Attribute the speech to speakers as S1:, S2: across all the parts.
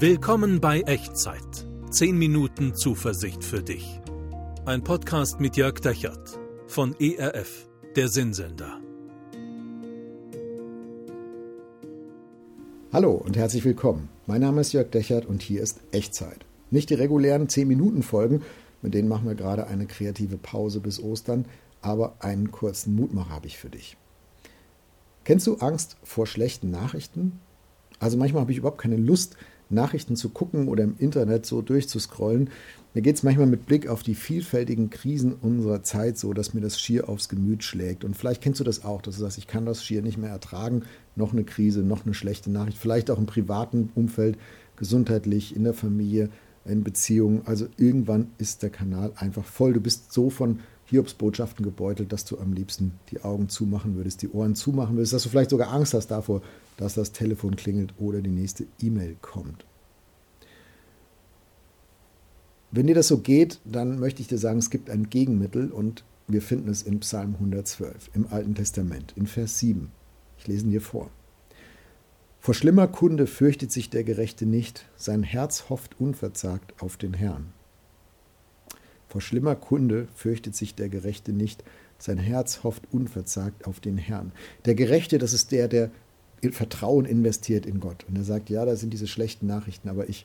S1: Willkommen bei Echtzeit. 10 Minuten Zuversicht für dich. Ein Podcast mit Jörg Dechert von ERF, der Sinnsender.
S2: Hallo und herzlich willkommen. Mein Name ist Jörg Dechert und hier ist Echtzeit. Nicht die regulären 10 Minuten Folgen, mit denen machen wir gerade eine kreative Pause bis Ostern, aber einen kurzen Mutmacher habe ich für dich. Kennst du Angst vor schlechten Nachrichten? Also manchmal habe ich überhaupt keine Lust, Nachrichten zu gucken oder im Internet so durchzuscrollen. Mir geht es manchmal mit Blick auf die vielfältigen Krisen unserer Zeit so, dass mir das schier aufs Gemüt schlägt. Und vielleicht kennst du das auch, dass du sagst, ich kann das schier nicht mehr ertragen. Noch eine Krise, noch eine schlechte Nachricht. Vielleicht auch im privaten Umfeld, gesundheitlich, in der Familie, in Beziehungen. Also irgendwann ist der Kanal einfach voll. Du bist so von Hiobs Botschaften gebeutelt, dass du am liebsten die Augen zumachen würdest, die Ohren zumachen würdest, dass du vielleicht sogar Angst hast davor, dass das Telefon klingelt oder die nächste E-Mail kommt. Wenn dir das so geht, dann möchte ich dir sagen, es gibt ein Gegenmittel und wir finden es in Psalm 112 im Alten Testament, in Vers 7. Ich lese ihn dir vor. Vor schlimmer Kunde fürchtet sich der Gerechte nicht, sein Herz hofft unverzagt auf den Herrn. Vor schlimmer Kunde fürchtet sich der Gerechte nicht, sein Herz hofft unverzagt auf den Herrn. Der Gerechte, das ist der, der Vertrauen investiert in Gott. Und er sagt, ja, da sind diese schlechten Nachrichten, aber ich,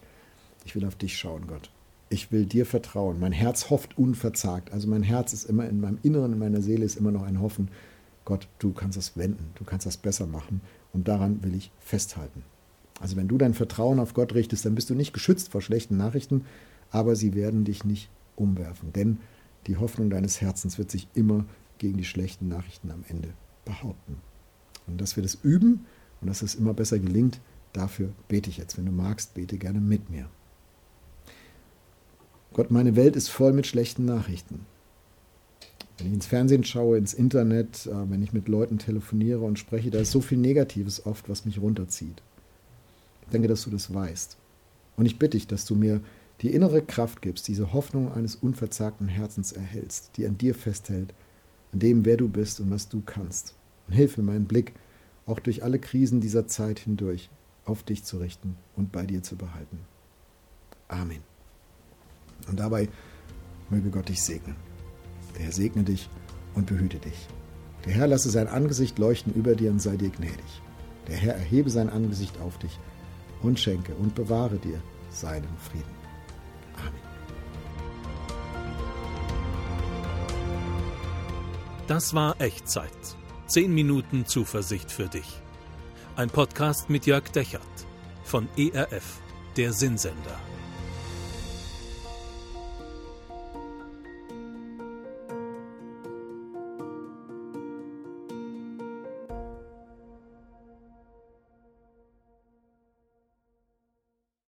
S2: ich will auf dich schauen, Gott. Ich will dir vertrauen. Mein Herz hofft unverzagt. Also mein Herz ist immer in meinem Inneren, in meiner Seele ist immer noch ein Hoffen. Gott, du kannst das wenden, du kannst das besser machen und daran will ich festhalten. Also wenn du dein Vertrauen auf Gott richtest, dann bist du nicht geschützt vor schlechten Nachrichten, aber sie werden dich nicht umwerfen, denn die Hoffnung deines Herzens wird sich immer gegen die schlechten Nachrichten am Ende behaupten. Und dass wir das üben und dass es immer besser gelingt, dafür bete ich jetzt. Wenn du magst, bete gerne mit mir. Gott, meine Welt ist voll mit schlechten Nachrichten. Wenn ich ins Fernsehen schaue, ins Internet, äh, wenn ich mit Leuten telefoniere und spreche, da ist so viel Negatives oft, was mich runterzieht. Ich denke, dass du das weißt. Und ich bitte dich, dass du mir die innere Kraft gibst, diese Hoffnung eines unverzagten Herzens erhältst, die an dir festhält, an dem, wer du bist und was du kannst. Und hilf mir, meinen Blick auch durch alle Krisen dieser Zeit hindurch auf dich zu richten und bei dir zu behalten. Amen. Und dabei möge Gott dich segnen. Der Herr segne dich und behüte dich. Der Herr lasse sein Angesicht leuchten über dir und sei dir gnädig. Der Herr erhebe sein Angesicht auf dich und schenke und bewahre dir seinen Frieden. Amen.
S1: Das war Echtzeit. 10 Minuten Zuversicht für dich. Ein Podcast mit Jörg Dechert von ERF, der Sinnsender.